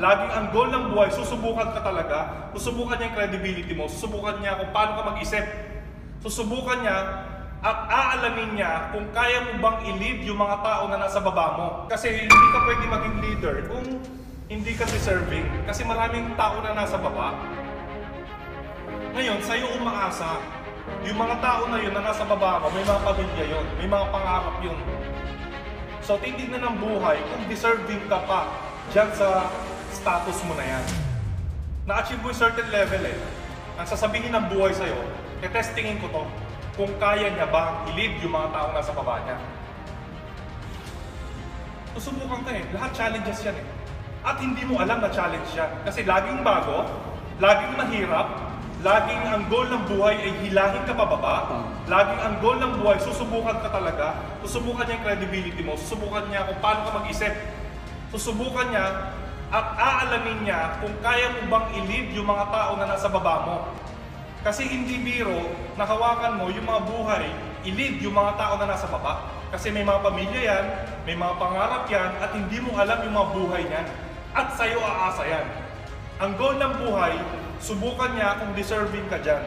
laging ang goal ng buhay, susubukan ka talaga, susubukan niya yung credibility mo, susubukan niya kung paano ka mag-isip, susubukan niya at aalamin niya kung kaya mo bang i-lead yung mga tao na nasa baba mo. Kasi hindi ka pwede maging leader kung hindi ka deserving. Kasi maraming tao na nasa baba. Ngayon, sa'yo umaasa. Yung mga tao na yun na nasa baba mo, may mga pamilya yun, may mga pangarap yun. So, titignan ng buhay kung deserving ka pa dyan sa status mo na yan. Na-achieve mo yung certain level eh. Ang sasabihin ng buhay sa'yo, testingin ko to kung kaya niya ba i-lead yung mga taong nasa baba niya. Susubukan ka eh. Lahat challenges yan eh. At hindi mo alam na challenge yan. Kasi laging bago, laging mahirap, laging ang goal ng buhay ay hilahin ka pababa, laging ang goal ng buhay, susubukan ka talaga, susubukan niya yung credibility mo, susubukan niya kung paano ka mag-isip, susubukan niya at aalamin niya kung kaya mo bang i-lead yung mga tao na nasa baba mo. Kasi hindi biro, nakawakan mo yung mga buhay, i-lead yung mga tao na nasa baba. Kasi may mga pamilya yan, may mga pangarap yan, at hindi mo alam yung mga buhay niyan. At sa'yo aasa yan. Ang goal ng buhay, subukan niya kung deserving ka dyan.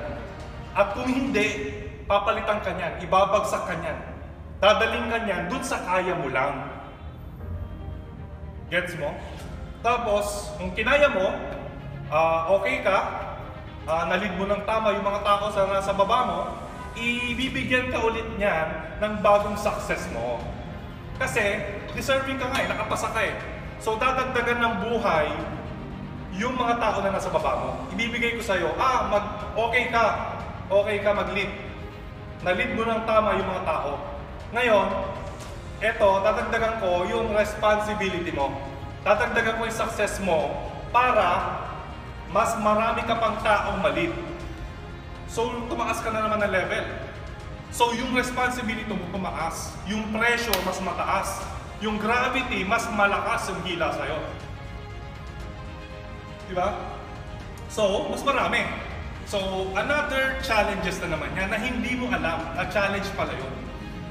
At kung hindi, papalitan ka niyan, ibabagsak ka niyan. Dadaling ka niyan dun sa kaya mo lang. Gets mo? Tapos, kung kinaya mo, ah, okay ka, uh, nalid mo ng tama yung mga tao sa nasa baba mo, ibibigyan ka ulit niyan ng bagong success mo. Kasi, deserving ka nga eh, nakapasa ka eh. So, dadagdagan ng buhay yung mga tao na nasa baba mo. Ibibigay ko sa'yo, ah, mag, okay ka, okay ka mag-lead. Nalid mo ng tama yung mga tao. Ngayon, eto, dadagdagan ko yung responsibility mo. Dadagdagan ko yung success mo para mas marami ka pang taong malid. So, tumaas ka na naman ng level. So, yung responsibility mo tumaas. Yung pressure mas mataas. Yung gravity mas malakas yung hila sa'yo. Di ba? So, mas marami. So, another challenges na naman yan na hindi mo alam, na challenge pala yun.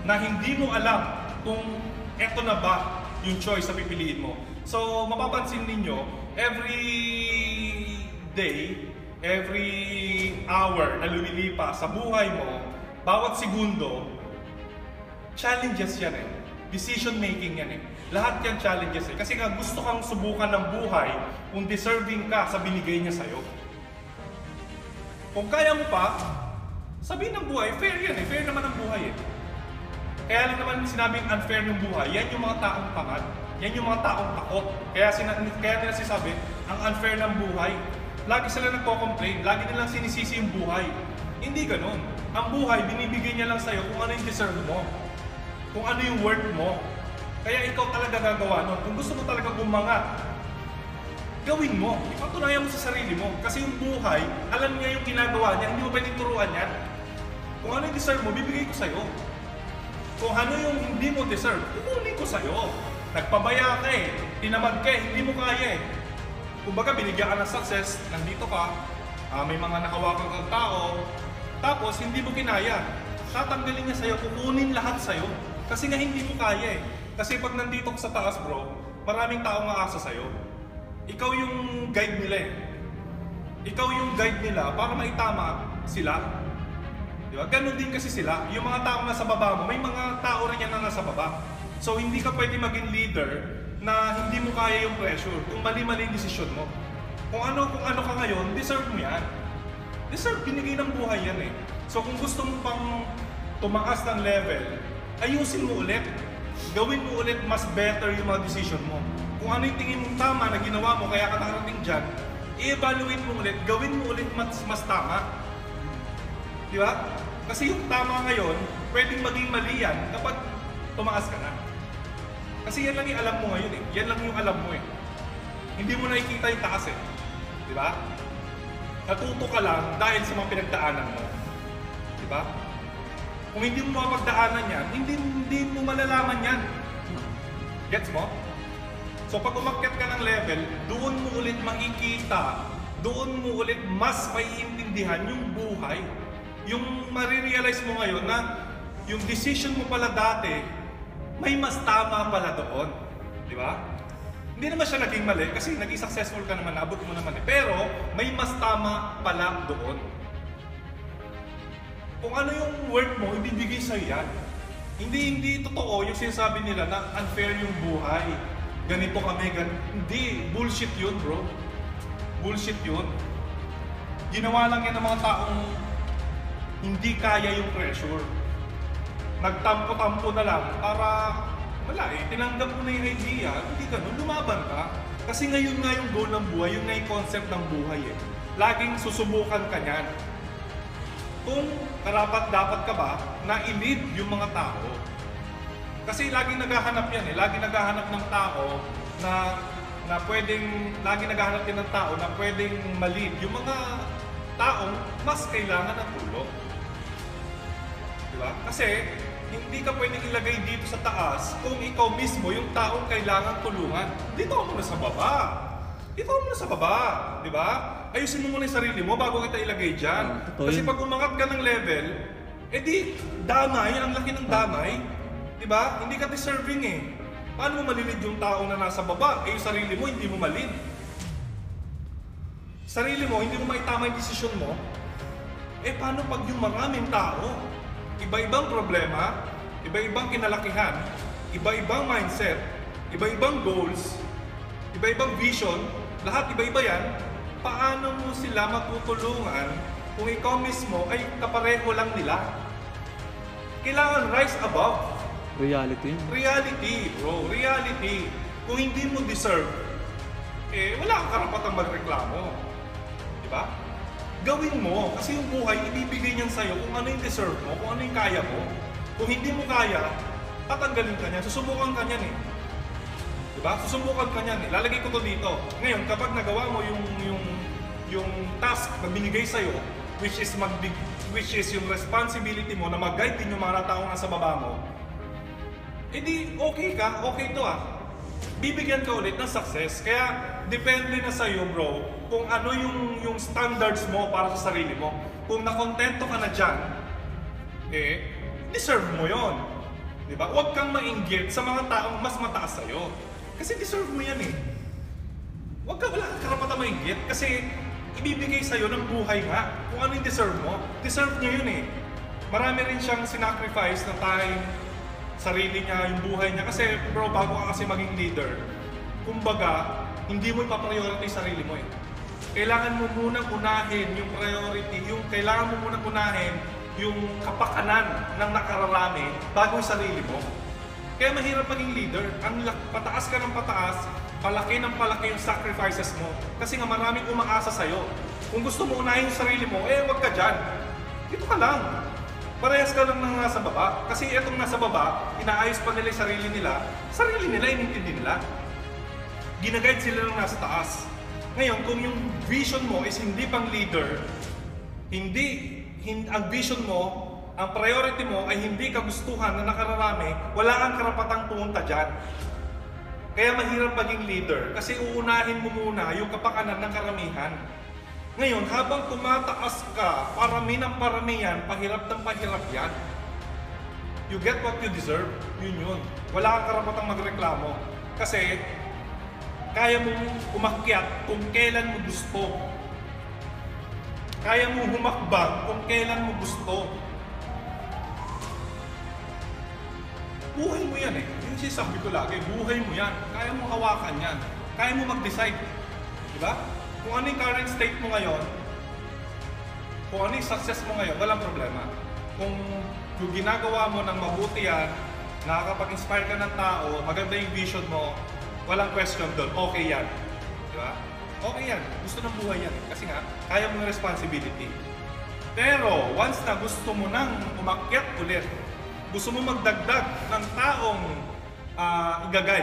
Na hindi mo alam kung eto na ba yung choice na pipiliin mo. So, mapapansin ninyo, every day, every hour na lumilipas sa buhay mo, bawat segundo, challenges yan eh. Decision making yan eh. Lahat yan challenges eh. Kasi nga gusto kang subukan ng buhay kung deserving ka sa binigay niya sa'yo. Kung kaya mo pa, sabihin ng buhay, fair yan eh. Fair naman ang buhay eh. Kaya lang naman sinabing unfair ng buhay, yan yung mga taong tamad. Yan yung mga taong takot. Kaya, sina, kaya nila sinasabi, ang unfair ng buhay. Lagi sila nagko-complain, lagi nilang sinisisi yung buhay. Hindi ganun. Ang buhay, binibigay niya lang sa'yo kung ano yung deserve mo. Kung ano yung worth mo. Kaya ikaw talaga gagawa nun. Kung gusto mo talaga umangat, gawin mo. Ipatunayan mo sa sarili mo. Kasi yung buhay, alam niya yung ginagawa niya. Hindi mo pwedeng turuan yan. Kung ano yung deserve mo, bibigay ko sa'yo. Kung ano yung hindi mo deserve, kukunin ko sa'yo. Nagpabaya ka eh. Tinamad ka eh. Hindi mo kaya eh. Kumbaga, binigyan ka ng success, nandito ka, uh, may mga nakawakan kang tao, tapos hindi mo kinaya. Tatanggalin niya sa'yo, kukunin lahat sa'yo. Kasi nga hindi mo kaya eh. Kasi pag nandito ka sa taas bro, maraming tao nga asa sa'yo. Ikaw yung guide nila eh. Ikaw yung guide nila para maitama sila. Di ba? Ganon din kasi sila. Yung mga tao nasa baba mo, may mga tao rin yan na nasa baba. So hindi ka pwede maging leader na hindi mo kaya yung pressure, kung mali-mali yung desisyon mo. Kung ano, kung ano ka ngayon, deserve mo yan. Deserve, binigay ng buhay yan eh. So kung gusto mo pang tumaas ng level, ayusin mo ulit. Gawin mo ulit mas better yung mga decision mo. Kung ano yung tingin mong tama na ginawa mo, kaya ka nakarating dyan, i-evaluate mo ulit, gawin mo ulit mas, mas tama. Di ba? Kasi yung tama ngayon, pwedeng maging mali yan kapag tumaas ka na. Kasi yan lang yung alam mo ngayon eh. Yan lang yung alam mo eh. Hindi mo nakikita yung taas eh. Di ba? Natuto ka lang dahil sa mga pinagdaanan mo. Di ba? Kung hindi mo mapagdaanan yan, hindi, hindi mo malalaman yan. Gets mo? So pag umakyat ka ng level, doon mo ulit makikita, doon mo ulit mas maiintindihan yung buhay. Yung marirealize mo ngayon na yung decision mo pala dati, may mas tama pala doon. Di ba? Hindi naman siya naging mali kasi naging successful ka naman, naabot mo naman eh. Pero may mas tama pala doon. Kung ano yung work mo, ibibigay sa'yo yan. Hindi, hindi totoo yung sinasabi nila na unfair yung buhay. Ganito kami, gan Hindi, bullshit yun bro. Bullshit yun. Ginawa lang yan ng mga taong hindi kaya yung pressure. Nagtampo-tampo na lang para wala eh, tinanggap mo na yung idea, hindi ganun, lumaban ka. Kasi ngayon nga yung goal ng buhay, yun nga yung concept ng buhay eh. Laging susubukan ka niyan. Kung karapat dapat ka ba na i-lead yung mga tao. Kasi laging naghahanap yan eh, laging naghahanap ng tao na na pwedeng, lagi naghahanap din ng tao na pwedeng malid yung mga taong mas kailangan ng tulong. Di ba? Kasi hindi ka pwedeng ilagay dito sa taas kung ikaw mismo yung taong kailangan tulungan. Dito ka muna sa baba. Dito ka muna sa baba. Di ba? Ayusin mo muna yung sarili mo bago kita ilagay dyan. Ah, totoo Kasi yun. pag umangat ka ng level, edi damay, ang laki ng damay. Di ba? Hindi ka deserving eh. Paano mo malilid yung tao na nasa baba? Eh yung sarili mo, hindi mo malid. Sarili mo, hindi mo maitama yung desisyon mo. Eh paano pag yung maraming tao, iba-ibang problema, iba-ibang kinalakihan, iba-ibang mindset, iba-ibang goals, iba-ibang vision, lahat iba-iba yan, paano mo sila matutulungan kung ikaw mismo ay kapareho lang nila? Kailangan rise above. Reality. Reality, bro. Reality. Kung hindi mo deserve, eh, wala kang karapatang magreklamo. Di ba? Gawin mo. Kasi yung buhay, ibibigay niyan sa'yo kung ano yung deserve mo, kung ano yung kaya mo. Kung hindi mo kaya, tatanggalin ka niyan. Susubukan ka niyan eh. Di ba? Susubukan ka niyan eh. Lalagay ko to dito. Ngayon, kapag nagawa mo yung, yung, yung task na binigay sa'yo, which is magbig, which is yung responsibility mo na mag-guide din yung mga taong nasa baba mo, edi okay ka, okay to ah. Bibigyan ka ulit ng success. Kaya depende na sa iyo, bro, kung ano yung yung standards mo para sa sarili mo. Kung nakontento ka na diyan, eh deserve mo 'yon. 'Di ba? Huwag kang mainggit sa mga taong mas mataas sa iyo. Kasi deserve mo 'yan eh. Huwag ka wala karapatan mainggit kasi ibibigay sa iyo ng buhay nga kung ano yung deserve mo. Deserve niya 'yun eh. Marami rin siyang sinacrifice na time, sarili niya, yung buhay niya. Kasi bro, bago ka kasi maging leader, kumbaga, hindi mo ipapriority sarili mo eh. Kailangan mo munang unahin yung priority, yung kailangan mo munang unahin yung kapakanan ng nakararami bago yung sarili mo. Kaya mahirap maging leader. Ang pataas ka ng pataas, palaki ng palaki yung sacrifices mo. Kasi nga maraming umaasa sa'yo. Kung gusto mo unahin yung sarili mo, eh wag ka dyan. Dito ka lang. Parehas ka lang nang nasa baba. Kasi itong nasa baba, inaayos pa nila yung sarili nila. Sarili nila, inintindi nila. Ginaguide sila ng nasa taas. Ngayon, kung yung vision mo is hindi pang leader, hindi, hin, ang vision mo, ang priority mo ay hindi kagustuhan na nakararami, wala kang karapatang pumunta dyan. Kaya mahirap maging leader kasi uunahin mo muna yung kapakanan ng karamihan. Ngayon, habang tumataas ka, parami ng parami yan, pahirap ng pahirap yan. You get what you deserve, yun yun. Wala kang karapatang magreklamo. Kasi, kaya mong umakyat kung kailan mo gusto. Kaya mong humakbang kung kailan mo gusto. Buhay mo yan eh. Yung sinasabi ko lagi, buhay mo yan. Kaya mo hawakan yan. Kaya mo mag-decide. Di ba? Kung ano yung current state mo ngayon, kung ano yung success mo ngayon, walang problema. Kung yung ginagawa mo ng mabuti yan, nakakapag-inspire ka ng tao, maganda yung vision mo, walang question doon, okay yan. Di ba? Okay yan. Gusto ng buhay yan. Kasi nga, kaya mo ng responsibility. Pero, once na gusto mo nang umakyat ulit, gusto mo magdagdag ng taong uh, igagay,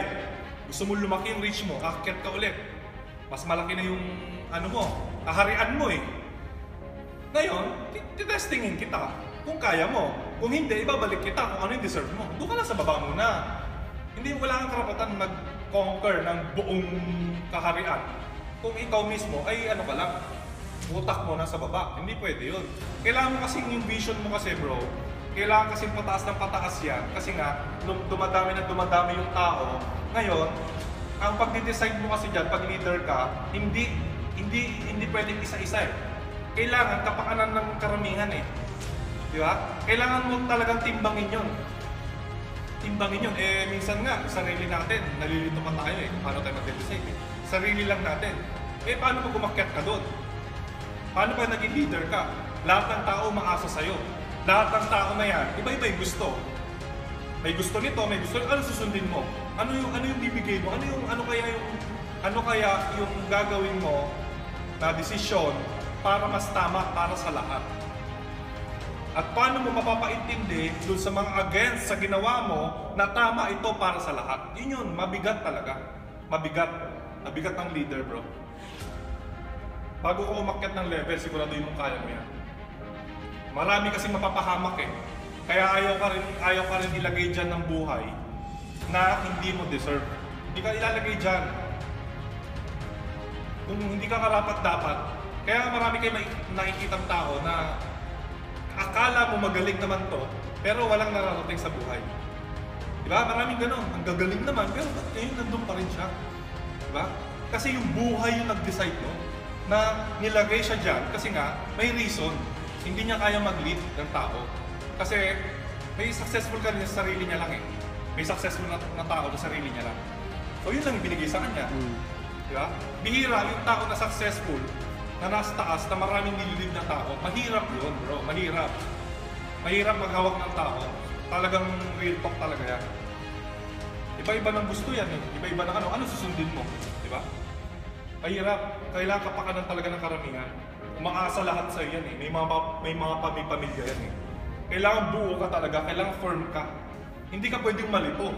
gusto mo lumaki yung reach mo, akyat ka ulit, mas malaki na yung ano mo, kaharian mo eh. Ngayon, titestingin kita kung kaya mo. Kung hindi, ibabalik kita kung ano yung deserve mo. Doon ka lang sa baba muna. Hindi, wala kang karapatan mag-conquer ng buong kaharian. Kung ikaw mismo ay ano ka lang, utak mo nasa baba. Hindi pwede yun. Kailangan mo kasi yung vision mo kasi bro, kailangan kasi pataas ng pataas yan. Kasi nga, dumadami na dumadami yung tao. Ngayon, ang pagde-decide mo kasi dyan, pag leader ka, hindi hindi hindi pwedeng isa-isa eh. Kailangan kapakanan ng karamihan eh. Di ba? Kailangan mo talagang timbangin yun. Timbangin yun. Eh, minsan nga, sarili natin, nalilito pa tayo eh. Paano tayo mag-decide eh? Sarili lang natin. Eh, paano pag umakyat ka doon? Paano pag naging leader ka? Lahat ng tao umaasa sa'yo. Lahat ng tao na yan, iba-iba yung gusto. May gusto nito, may gusto nito. Ano susundin mo? Ano yung ano yung bibigay mo? Ano yung ano kaya yung ano kaya yung gagawin mo na desisyon para mas tama para sa lahat? At paano mo mapapaintindi doon sa mga against sa ginawa mo na tama ito para sa lahat? Yun yun, mabigat talaga. Mabigat. Mabigat ang leader, bro. Bago ko umakyat ng level, siguraduhin mong kaya mo yan. Marami kasi mapapahamak eh. Kaya ayaw ka rin, ayaw ka rin ilagay dyan ng buhay na hindi mo deserve. Hindi ka ilalagay dyan. Kung hindi ka karapat dapat, kaya marami kayo mai- nakikitang tao na akala mo magaling naman to, pero walang nararating sa buhay. Di ba? Maraming ganun. Ang gagaling naman, pero ba't ngayon nandun pa rin siya? Di ba? Kasi yung buhay yung nag-decide no, na nilagay siya dyan kasi nga may reason. Hindi niya kaya mag-lead ng tao. Kasi may successful ka rin sa sarili niya lang eh. May successful na, na tao sa sarili niya lang. So yun lang yung binigay sa kanya. Di ba? Bihira yung tao na successful na nasa taas na maraming nililid na tao. Mahirap yun bro, mahirap. Mahirap maghawak ng tao. Talagang real talk talaga yan. Iba-iba ng gusto yan eh. Iba-iba ng ano. Ano susundin mo? Di ba? Mahirap. Kailangan kapakanan talaga ng karamihan. Umaasa lahat sa yan eh. May mga, may mga pamilya yan eh. Kailangan buo ka talaga. Kailangan firm ka. Hindi ka pwedeng malito.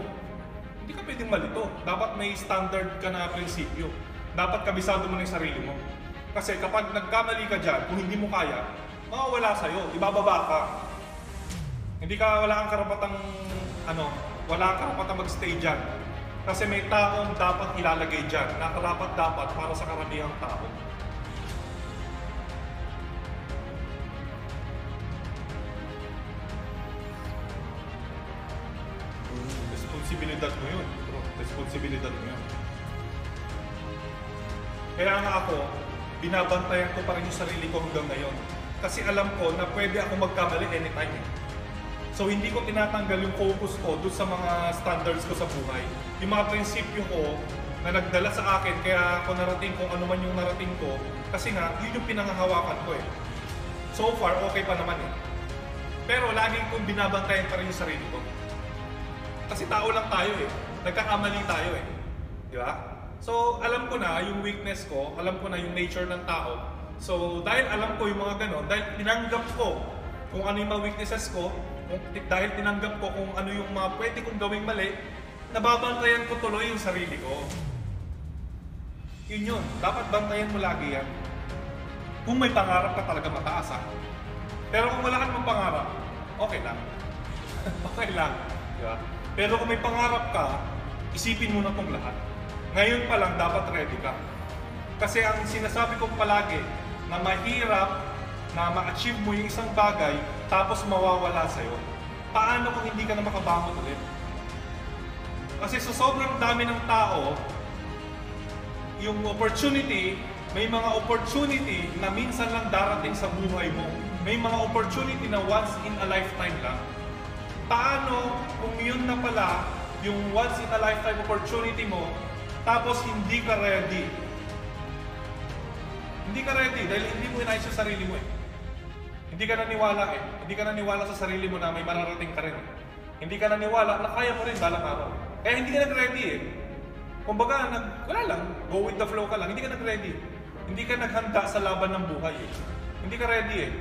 Hindi ka pwedeng malito. Dapat may standard ka na prinsipyo. Dapat kabisado mo na yung sarili mo. Kasi kapag nagkamali ka dyan, kung hindi mo kaya, mawawala sa'yo. Ibababa ka. Hindi ka, wala kang karapatang, ano, wala kang karapatang magstay dyan. Kasi may taong dapat ilalagay dyan, na karapat dapat para sa karamihang tao. Responsibilidad mo yun. Responsibilidad mo yun. Kaya nga ako, binabantayan ko pa rin yung sarili ko hanggang ngayon. Kasi alam ko na pwede ako magkamali anytime. eh. So hindi ko tinatanggal yung focus ko doon sa mga standards ko sa buhay. Yung mga prinsipyo ko na nagdala sa akin, kaya ako narating kung ano man yung narating ko, kasi nga, yun yung pinangahawakan ko eh. So far, okay pa naman eh. Pero lagi kong binabantayan pa rin yung sarili ko. Kasi tao lang tayo eh. Nagkakamali tayo eh. Di ba? So, alam ko na yung weakness ko, alam ko na yung nature ng tao. So, dahil alam ko yung mga ganon, dahil tinanggap ko kung ano yung mga weaknesses ko, kung, dahil tinanggap ko kung ano yung mga pwede kong gawing mali, nababantayan ko tuloy yung sarili ko. Yun yun. Dapat bantayan mo lagi yan. Kung may pangarap ka talaga mataas ha. Pero kung wala kang pangarap, okay lang. okay lang. Di ba? Pero kung may pangarap ka, isipin mo na itong lahat. Ngayon pa lang, dapat ready ka. Kasi ang sinasabi ko palagi, na mahirap na ma-achieve mo yung isang bagay, tapos mawawala sa'yo. Paano kung hindi ka na makabangon ulit? Kasi sa sobrang dami ng tao, yung opportunity, may mga opportunity na minsan lang darating sa buhay mo. May mga opportunity na once in a lifetime lang. Paano kung yun na pala yung once in a lifetime opportunity mo, tapos hindi ka ready? Hindi ka ready dahil hindi mo inayos sa sarili mo eh. Hindi ka naniwala eh. Hindi ka naniwala sa sarili mo na may mararating ka rin. Hindi ka naniwala na kaya mo rin balang araw. Kaya hindi ka nag-ready eh. Kumbaga, nag, wala lang, go with the flow ka lang. Hindi ka nag-ready. Hindi ka naghanda sa laban ng buhay eh. Hindi ka ready eh.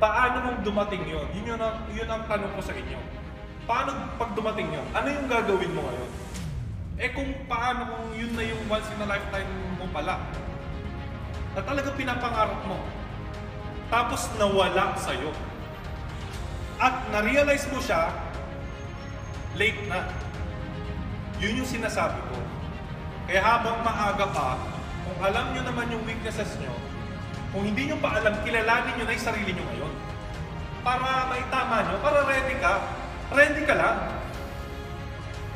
Paano kung dumating yon? Yun, yun, ang, yun ang tanong ko sa inyo. Paano pag dumating yon? Ano yung gagawin mo ngayon? Eh kung paano kung yun na yung once in a lifetime mo pala? Na talaga pinapangarap mo. Tapos nawala sa'yo. At na-realize mo siya, late na. Yun yung sinasabi ko. Kaya habang maaga pa, kung alam nyo naman yung weaknesses nyo, kung hindi nyo pa alam, kilalanin nyo na yung sarili nyo ngayon. Para maitama nyo, para ready ka. Ready ka lang.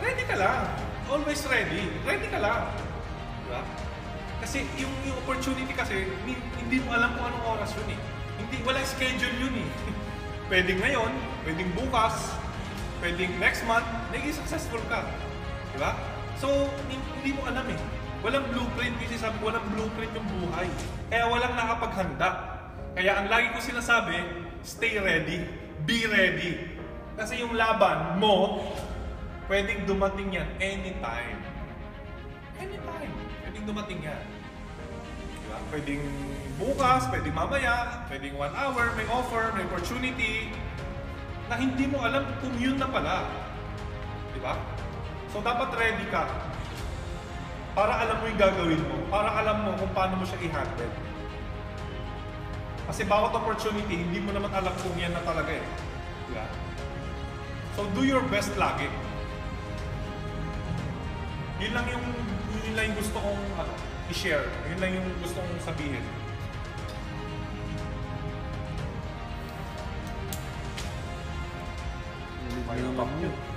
Ready ka lang. Always ready. Ready ka lang. Kasi yung, yung opportunity kasi, hindi, mo alam kung anong oras yun eh. Hindi, wala schedule yun eh. pwedeng ngayon, pwedeng bukas, pwedeng next month, naging successful ka. Di ba? So, hindi, mo alam eh. Walang blueprint, kasi sabi ko, walang blueprint yung buhay. Kaya walang nakapaghanda. Kaya ang lagi ko sinasabi, stay ready, be ready. Kasi yung laban mo, pwedeng dumating yan anytime. Anytime. Pwedeng dumating yan. Diba? Pwedeng bukas, pwedeng mamaya, pwedeng one hour, may offer, may opportunity na hindi mo alam kung yun na pala. Diba? So dapat ready ka para alam mo yung gagawin mo, para alam mo kung paano mo siya i-handle. Kasi bawat opportunity, hindi mo naman alam kung yan na talaga eh. Diba? So do your best lagi. Yun lang yung yun lang yung gusto kong ano, i-share. Yun lang yung gusto kong sabihin. Ulit May naman top yun. yun.